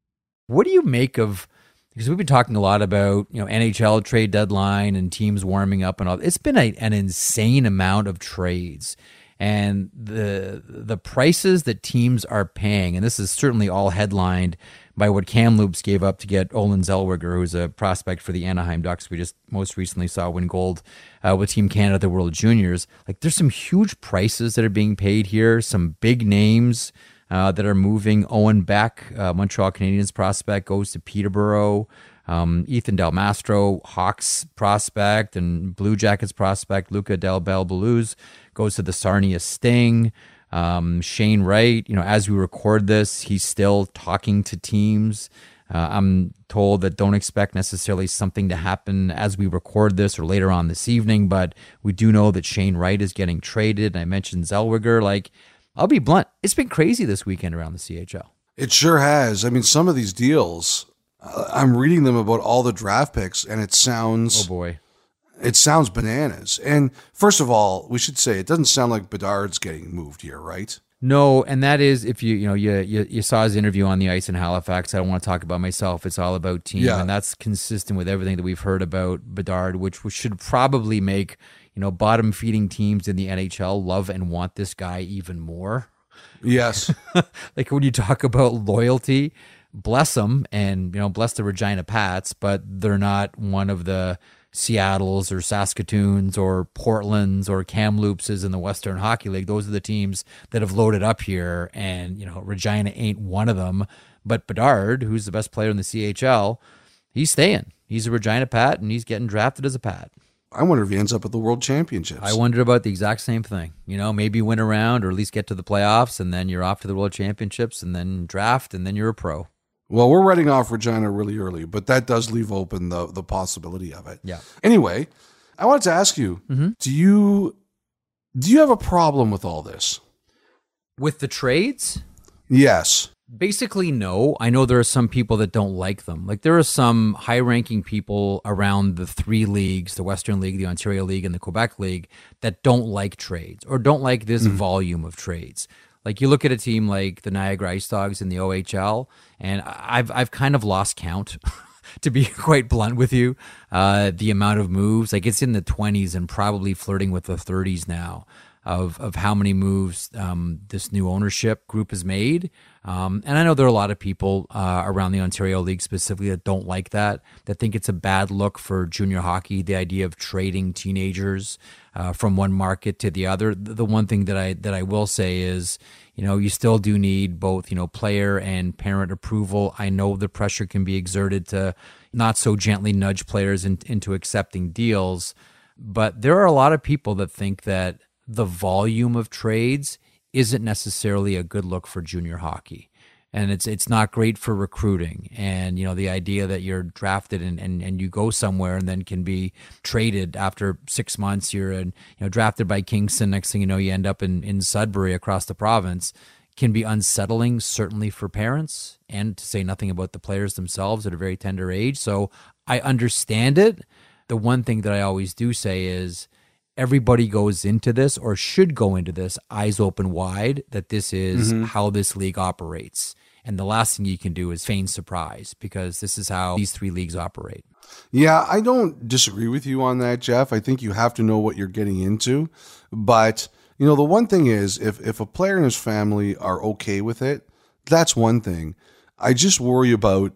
What do you make of? Because we've been talking a lot about you know NHL trade deadline and teams warming up and all. It's been a, an insane amount of trades, and the the prices that teams are paying, and this is certainly all headlined by what Kamloops gave up to get Olen Zellweger, who's a prospect for the Anaheim Ducks. We just most recently saw win gold uh, with Team Canada the World Juniors. Like, there's some huge prices that are being paid here. Some big names uh, that are moving. Owen Beck, uh, Montreal Canadiens prospect, goes to Peterborough. Um, Ethan Del Mastro, Hawks prospect, and Blue Jackets prospect Luca Del Bel goes to the Sarnia Sting. Um, Shane Wright, you know, as we record this, he's still talking to teams. Uh, I'm told that don't expect necessarily something to happen as we record this or later on this evening, but we do know that Shane Wright is getting traded. And I mentioned Zellweger. Like, I'll be blunt, it's been crazy this weekend around the CHL. It sure has. I mean, some of these deals, uh, I'm reading them about all the draft picks, and it sounds Oh boy. It sounds bananas. And first of all, we should say it doesn't sound like Bedard's getting moved here, right? No, and that is if you you know you, you you saw his interview on the ice in Halifax. I don't want to talk about myself. It's all about team, Yeah. and that's consistent with everything that we've heard about Bedard, which should probably make you know bottom feeding teams in the NHL love and want this guy even more. Yes. like when you talk about loyalty, bless them and you know bless the Regina Pats, but they're not one of the Seattle's or Saskatoons or Portland's or Kamloops's in the Western Hockey League. Those are the teams that have loaded up here, and you know Regina ain't one of them. But Bedard, who's the best player in the CHL, he's staying. He's a Regina Pat, and he's getting drafted as a Pat. I wonder if he ends up at the World Championships. I wondered about the exact same thing. You know, maybe win around or at least get to the playoffs, and then you're off to the World Championships, and then draft, and then you're a pro. Well, we're writing off Regina really early, but that does leave open the the possibility of it. Yeah. Anyway, I wanted to ask you: mm-hmm. Do you do you have a problem with all this? With the trades, Yes. basically no. I know there are some people that don't like them. Like there are some high-ranking people around the three leagues, the Western League, the Ontario League, and the Quebec League that don't like trades or don't like this mm-hmm. volume of trades. Like you look at a team like the Niagara Ice Dogs in the OHL, and I've I've kind of lost count. to be quite blunt with you, uh, the amount of moves, like it's in the 20s and probably flirting with the 30s now. of of how many moves um, this new ownership group has made. Um, and I know there are a lot of people uh, around the Ontario League specifically that don't like that, that think it's a bad look for junior hockey. The idea of trading teenagers uh, from one market to the other. The one thing that I that I will say is, you know, you still do need both, you know, player and parent approval. I know the pressure can be exerted to not so gently nudge players in, into accepting deals, but there are a lot of people that think that the volume of trades isn't necessarily a good look for junior hockey. And it's it's not great for recruiting. And, you know, the idea that you're drafted and, and, and you go somewhere and then can be traded after six months, you're in, you know, drafted by Kingston, next thing you know, you end up in, in Sudbury across the province can be unsettling, certainly for parents, and to say nothing about the players themselves at a very tender age. So I understand it. The one thing that I always do say is everybody goes into this or should go into this eyes open wide that this is Mm-hmm. how this league operates. And the last thing you can do is feign surprise because this is how these three leagues operate. Yeah, I don't disagree with you on that, Jeff. I think you have to know what you're getting into. But, you know, the one thing is if, if a player and his family are okay with it, that's one thing. I just worry about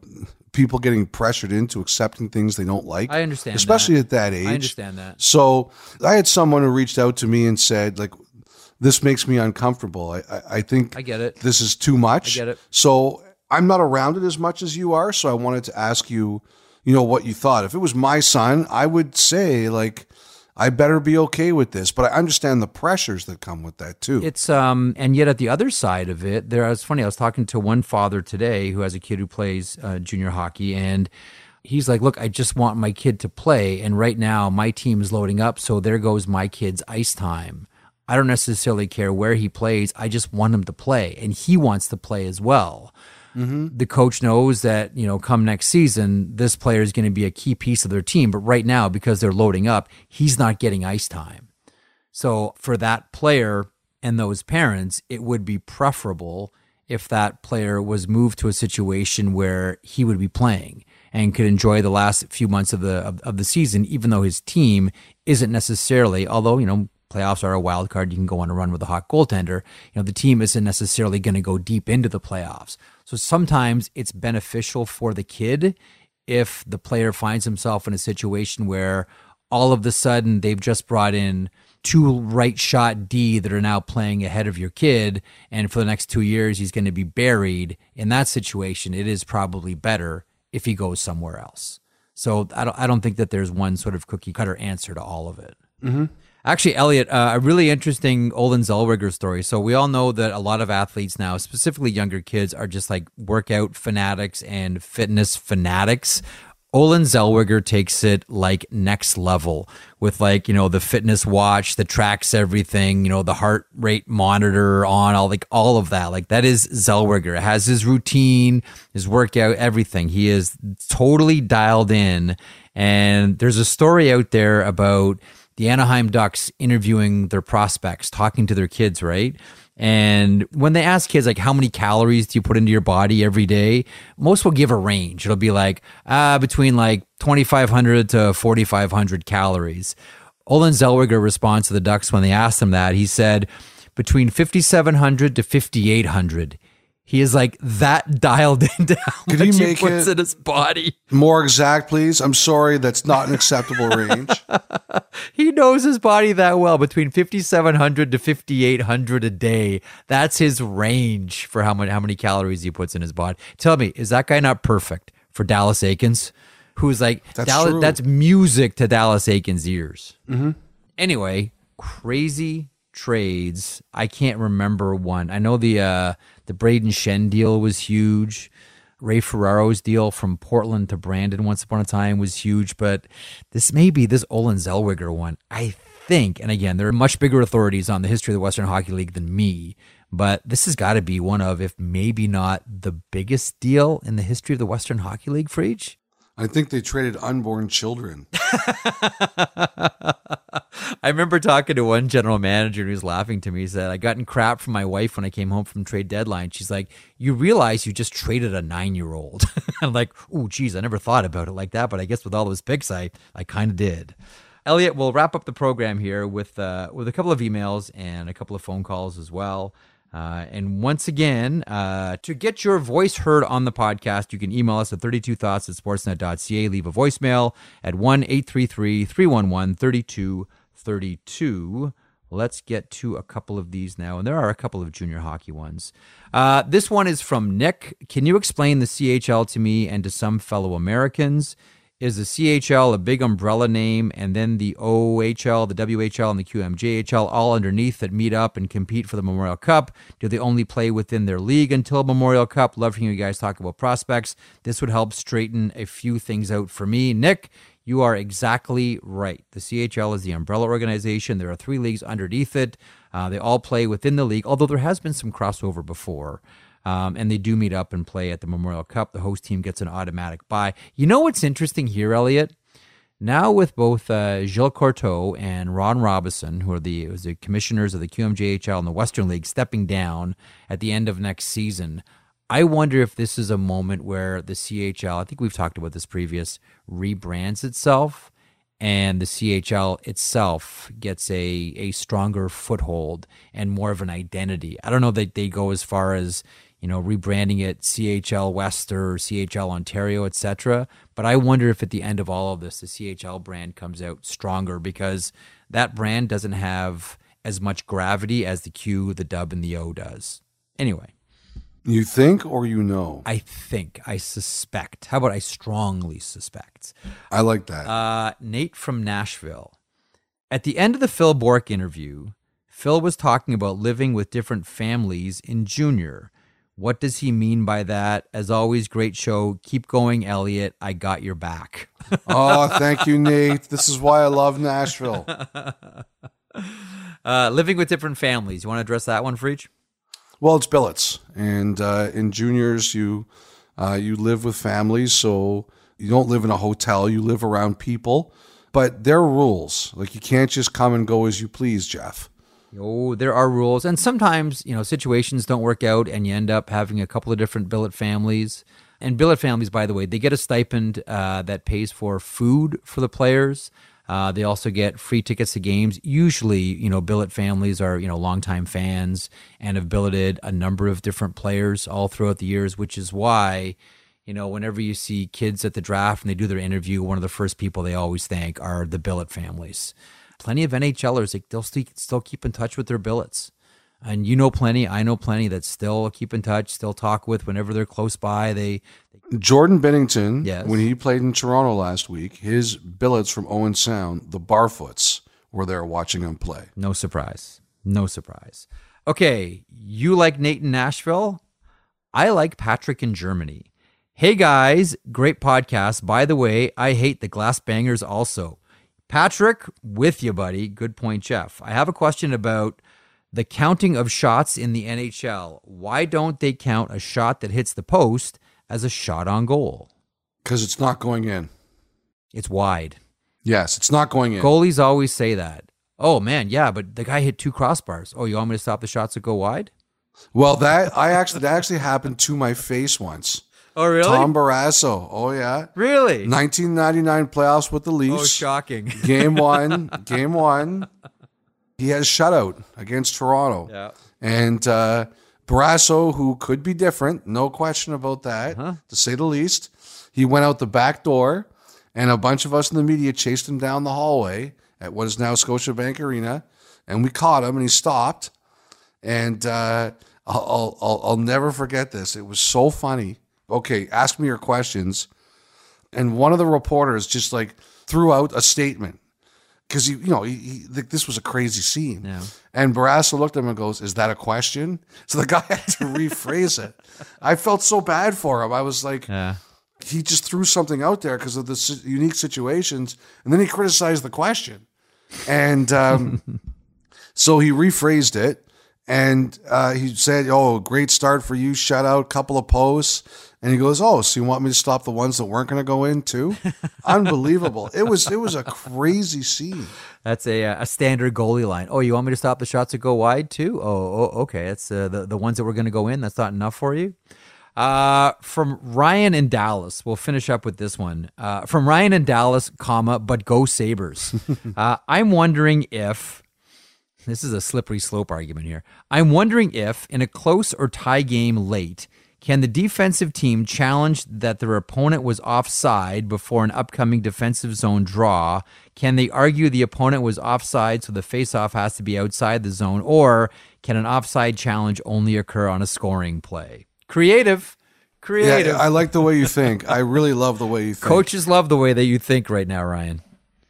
people getting pressured into accepting things they don't like. I understand Especially that. at that age. I understand that. So I had someone who reached out to me and said, like, this makes me uncomfortable. I, I, I think I get it. this is too much. I get it. So I'm not around it as much as you are. So I wanted to ask you, you know, what you thought. If it was my son, I would say, like, I better be okay with this. But I understand the pressures that come with that too. It's um, and yet at the other side of it, there. It's funny. I was talking to one father today who has a kid who plays uh, junior hockey, and he's like, "Look, I just want my kid to play, and right now my team is loading up, so there goes my kid's ice time. I don't necessarily care where he plays. I just want him to play, and he wants to play as well." Mm-hmm. the coach knows that you know come next season this player is going to be a key piece of their team but right now because they're loading up he's not getting ice time so for that player and those parents it would be preferable if that player was moved to a situation where he would be playing and could enjoy the last few months of the of, of the season even though his team isn't necessarily although you know playoffs are a wild card you can go on a run with a hot goaltender you know the team isn't necessarily going to go deep into the playoffs so sometimes it's beneficial for the kid if the player finds himself in a situation where all of the sudden they've just brought in two right shot D that are now playing ahead of your kid, and for the next two years he's going to be buried. In that situation, it is probably better if he goes somewhere else. So I don't, I don't think that there's one sort of cookie cutter answer to all of it. Mm-hmm. Actually, Elliotte, uh, a really interesting Olen Zellweger story. So we all know that a lot of athletes now, specifically younger kids, are just like workout fanatics and fitness fanatics. Olen Zellweger takes it like next level with like, you know, the fitness watch that tracks everything, you know, the heart rate monitor on all like all of that. Like that is Zellweger. It has his routine, his workout, everything. He is totally dialed in. And there's a story out there about the Anaheim Ducks interviewing their prospects, talking to their kids, right? And when they ask kids, like, how many calories do you put into your body every day? Most will give a range. It'll be like, uh, between like 2,500 to 4,500 calories. Olen Zellweger responds to the Ducks when they asked him that. He said, between 5,700 to 5,800. He is like that dialed into how Could much he puts it- in his body. More exact, please. I'm sorry, that's not an acceptable range. He knows his body that well, between 5,700 to 5,800 a day. That's his range for how many, how many calories he puts in his body. Tell me, is that guy not perfect for Dallas Eakins? Who's like, That's Dallas, true. that's music to Dallas Eakins' ears. Mm-hmm. Anyway, crazy trades. I can't remember one. I know the uh, the Brayden Schenn deal was huge. Ray Ferraro's deal from Portland to Brandon once upon a time was huge, but this may be this Olen Zellweger one. I think, and again, there are much bigger authorities on the history of the Western Hockey League than me, but this has got to be one of, if maybe not the biggest deal in the history of the Western Hockey League for each. I think they traded unborn children. I remember talking to one general manager who was laughing to me. He said, I got in crap from my wife when I came home from trade deadline. She's like, You realize you just traded a nine year old. I'm like, Oh, geez, I never thought about it like that. But I guess with all those picks, I, I kind of did. Elliotte, we'll wrap up the program here with uh, with a couple of emails and a couple of phone calls as well. Uh, and once again, uh, to get your voice heard on the podcast, you can email us at 32thoughts at sportsnet.ca. Leave a voicemail at 1 833 311 3232. Let's get to a couple of these now. And there are a couple of junior hockey ones. Uh, this one is from Nick. Can you explain the CHL to me and to some fellow Americans? Is the CHL a big umbrella name and then the OHL, the WHL, and the QMJHL all underneath that meet up and compete for the Memorial Cup? Do they only play within their league until Memorial Cup? Love hearing you guys talk about prospects. This would help straighten a few things out for me. Nick, you are exactly right. The CHL is the umbrella organization. There are three leagues underneath it. Uh, they all play within the league, although there has been some crossover before. Um, and they do meet up and play at the Memorial Cup. The host team gets an automatic bye. You know what's interesting here, Elliotte? Now with both uh, Gilles Courteau and Ron Robison, who are the, the commissioners of the QMJHL and the Western League, stepping down at the end of next season, I wonder if this is a moment where the CHL, I think we've talked about this previous, rebrands itself and the CHL itself gets a, a stronger foothold and more of an identity. I don't know that they go as far as, you know, rebranding it CHL West or CHL Ontario, etc. But I wonder if at the end of all of this, the CHL brand comes out stronger because that brand doesn't have as much gravity as the Q, the Dub, and the O does. Anyway, You think or you know? I think, I suspect. How about I strongly suspect? I like that. Uh, Nate from Nashville. At the end of the Phil Bork interview, Phil was talking about living with different families in junior. What does he mean by that? As always, great show. Keep going, Elliotte. I got your back. oh, thank you, Nate. This is why I love Nashville. Uh, living with different families. You want to address that one for each? Well, it's billets, and uh, in juniors, you uh, you live with families, so you don't live in a hotel. You live around people, but there are rules. Like you can't just come and go as you please, Jeff. Oh, there are rules, and sometimes you know situations don't work out, and you end up having a couple of different billet families. And billet families, by the way, they get a stipend uh, that pays for food for the players. Uh, they also get free tickets to games. Usually, you know, billet families are you know longtime fans and have billeted a number of different players all throughout the years, which is why. You know, whenever you see kids at the draft and they do their interview, one of the first people they always thank are the billet families plenty of NHLers they'll still still keep in touch with their billets. And you know plenty, I know plenty that still keep in touch, still talk with whenever they're close by. They Jordan Binnington, Yes. when he played in Toronto last week, his billets from Owen Sound, the Barfoots, were there watching him play. no surprise. No surprise. Okay, you like Nate in Nashville? I like Patrick in Germany. Hey guys, great podcast. By the way, I hate the glass bangers also. Patrick, with you, buddy. Good point, Jeff. I have a question about the counting of shots in the NHL. Why don't they count a shot that hits the post as a shot on goal? Because it's not going in. It's wide. Yes, it's not going in. Goalies always say that. Oh man, yeah, but the guy hit two crossbars. Oh, you want me to stop the shots that go wide? Well, that I actually that actually happened to my face once. Oh really? Tom Barrasso. Oh yeah. really? 1999 playoffs with the Leafs. Oh, shocking. game one. Game one. He has shutout against Toronto. Yeah. And uh, Barrasso, who could be different, no question about that, Uh-huh. to say the least, he went out the back door, and a bunch of us in the media chased him down the hallway at what is now Scotiabank Arena, and we caught him, and he stopped. And uh, I'll, I'll, I'll, I'll never forget this. It was so funny. Okay, ask me your questions. And one of the reporters just like threw out a statement because he, you know he, he, this was a crazy scene. Yeah. And Barrasso looked at him and goes, "Is that a question?" So the guy had to rephrase it. I felt so bad for him. I was like, Yeah. he just threw something out there because of the unique situations, and then he criticized the question, and um, so he rephrased it, and uh, he said, "Oh, great start for you! Shout out, couple of posts." And he goes, "Oh, so you want me to stop the ones that weren't going to go in too?" Unbelievable! It was it was a crazy scene. That's a a standard goalie line. Oh, you want me to stop the shots that go wide too? Oh, oh okay. That's uh, the the ones that were going to go in. That's not enough for you. Uh, from Ryan in Dallas, we'll finish up with this one. Uh, from Ryan in Dallas, comma, but go Sabres. uh, I'm wondering if this is a slippery slope argument here. I'm wondering if, in a close or tie game late, can the defensive team challenge that their opponent was offside before an upcoming defensive zone draw? Can they argue the opponent was offside so the faceoff has to be outside the zone? Or can an offside challenge only occur on a scoring play? Creative. Creative. Yeah, I like the way you think. I really love the way you think. Coaches love the way that you think right now, Ryan.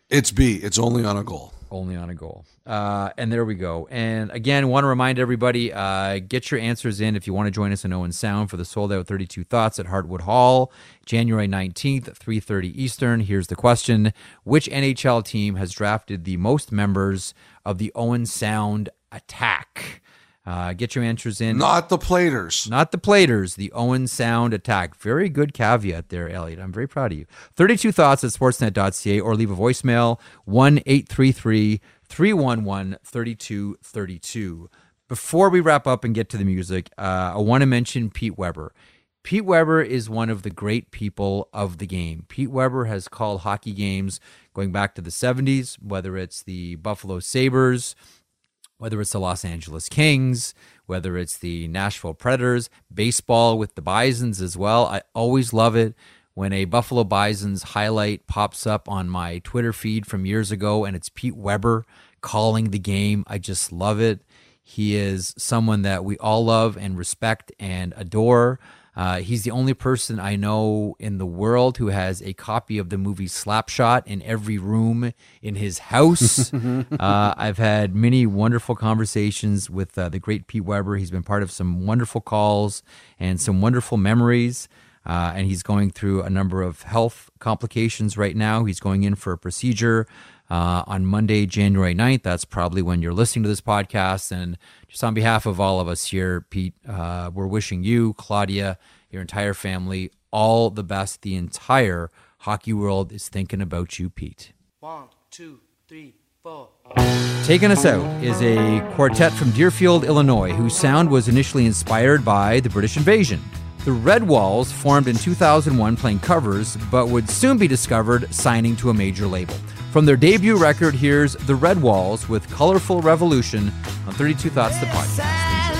It's B. It's only on a goal. Only on a goal. Uh, and there we go. And again, want to remind everybody uh, get your answers in if you want to join us in Owen Sound for the sold out 32 Thoughts at Heartwood Hall, January 19th, 3.30 Eastern. Here's the question Which NHL team has drafted the most members of the Owen Sound attack? Uh, get your answers in. Not the platers. Not the platers, the Owen Sound attack. Very good caveat there, Elliotte. I'm very proud of you. 32 thoughts at sportsnet.ca or leave a voicemail 1 833 311 3232. Before we wrap up and get to the music, uh, I want to mention Pete Weber. Pete Weber is one of the great people of the game. Pete Weber has called hockey games going back to the 70s, whether it's the Buffalo Sabres, whether it's the Los Angeles Kings, whether it's the Nashville Predators, baseball with the Bisons as well. I always love it when a Buffalo Bisons highlight pops up on my Twitter feed from years ago and it's Pete Weber calling the game. I just love it. He is someone that we all love and respect and adore. Uh, he's the only person I know in the world who has a copy of the movie Slapshot in every room in his house. uh, I've had many wonderful conversations with uh, the great Pete Weber. He's been part of some wonderful calls and some wonderful memories. Uh, and he's going through a number of health complications right now. He's going in for a procedure uh, on Monday, January 9th. That's probably when you're listening to this podcast. And just on behalf of all of us here, Pete, uh, we're wishing you, Claudia, your entire family, all the best. The entire hockey world is thinking about you, Pete. One, two, three, four. Taking us out is a quartet from Deerfield, Illinois, whose sound was initially inspired by the British invasion. The Red Walls formed in 2001 playing covers, but would soon be discovered signing to a major label. From their debut record, here's The Red Walls with Colorful Revolution on 32 Thoughts, the podcast.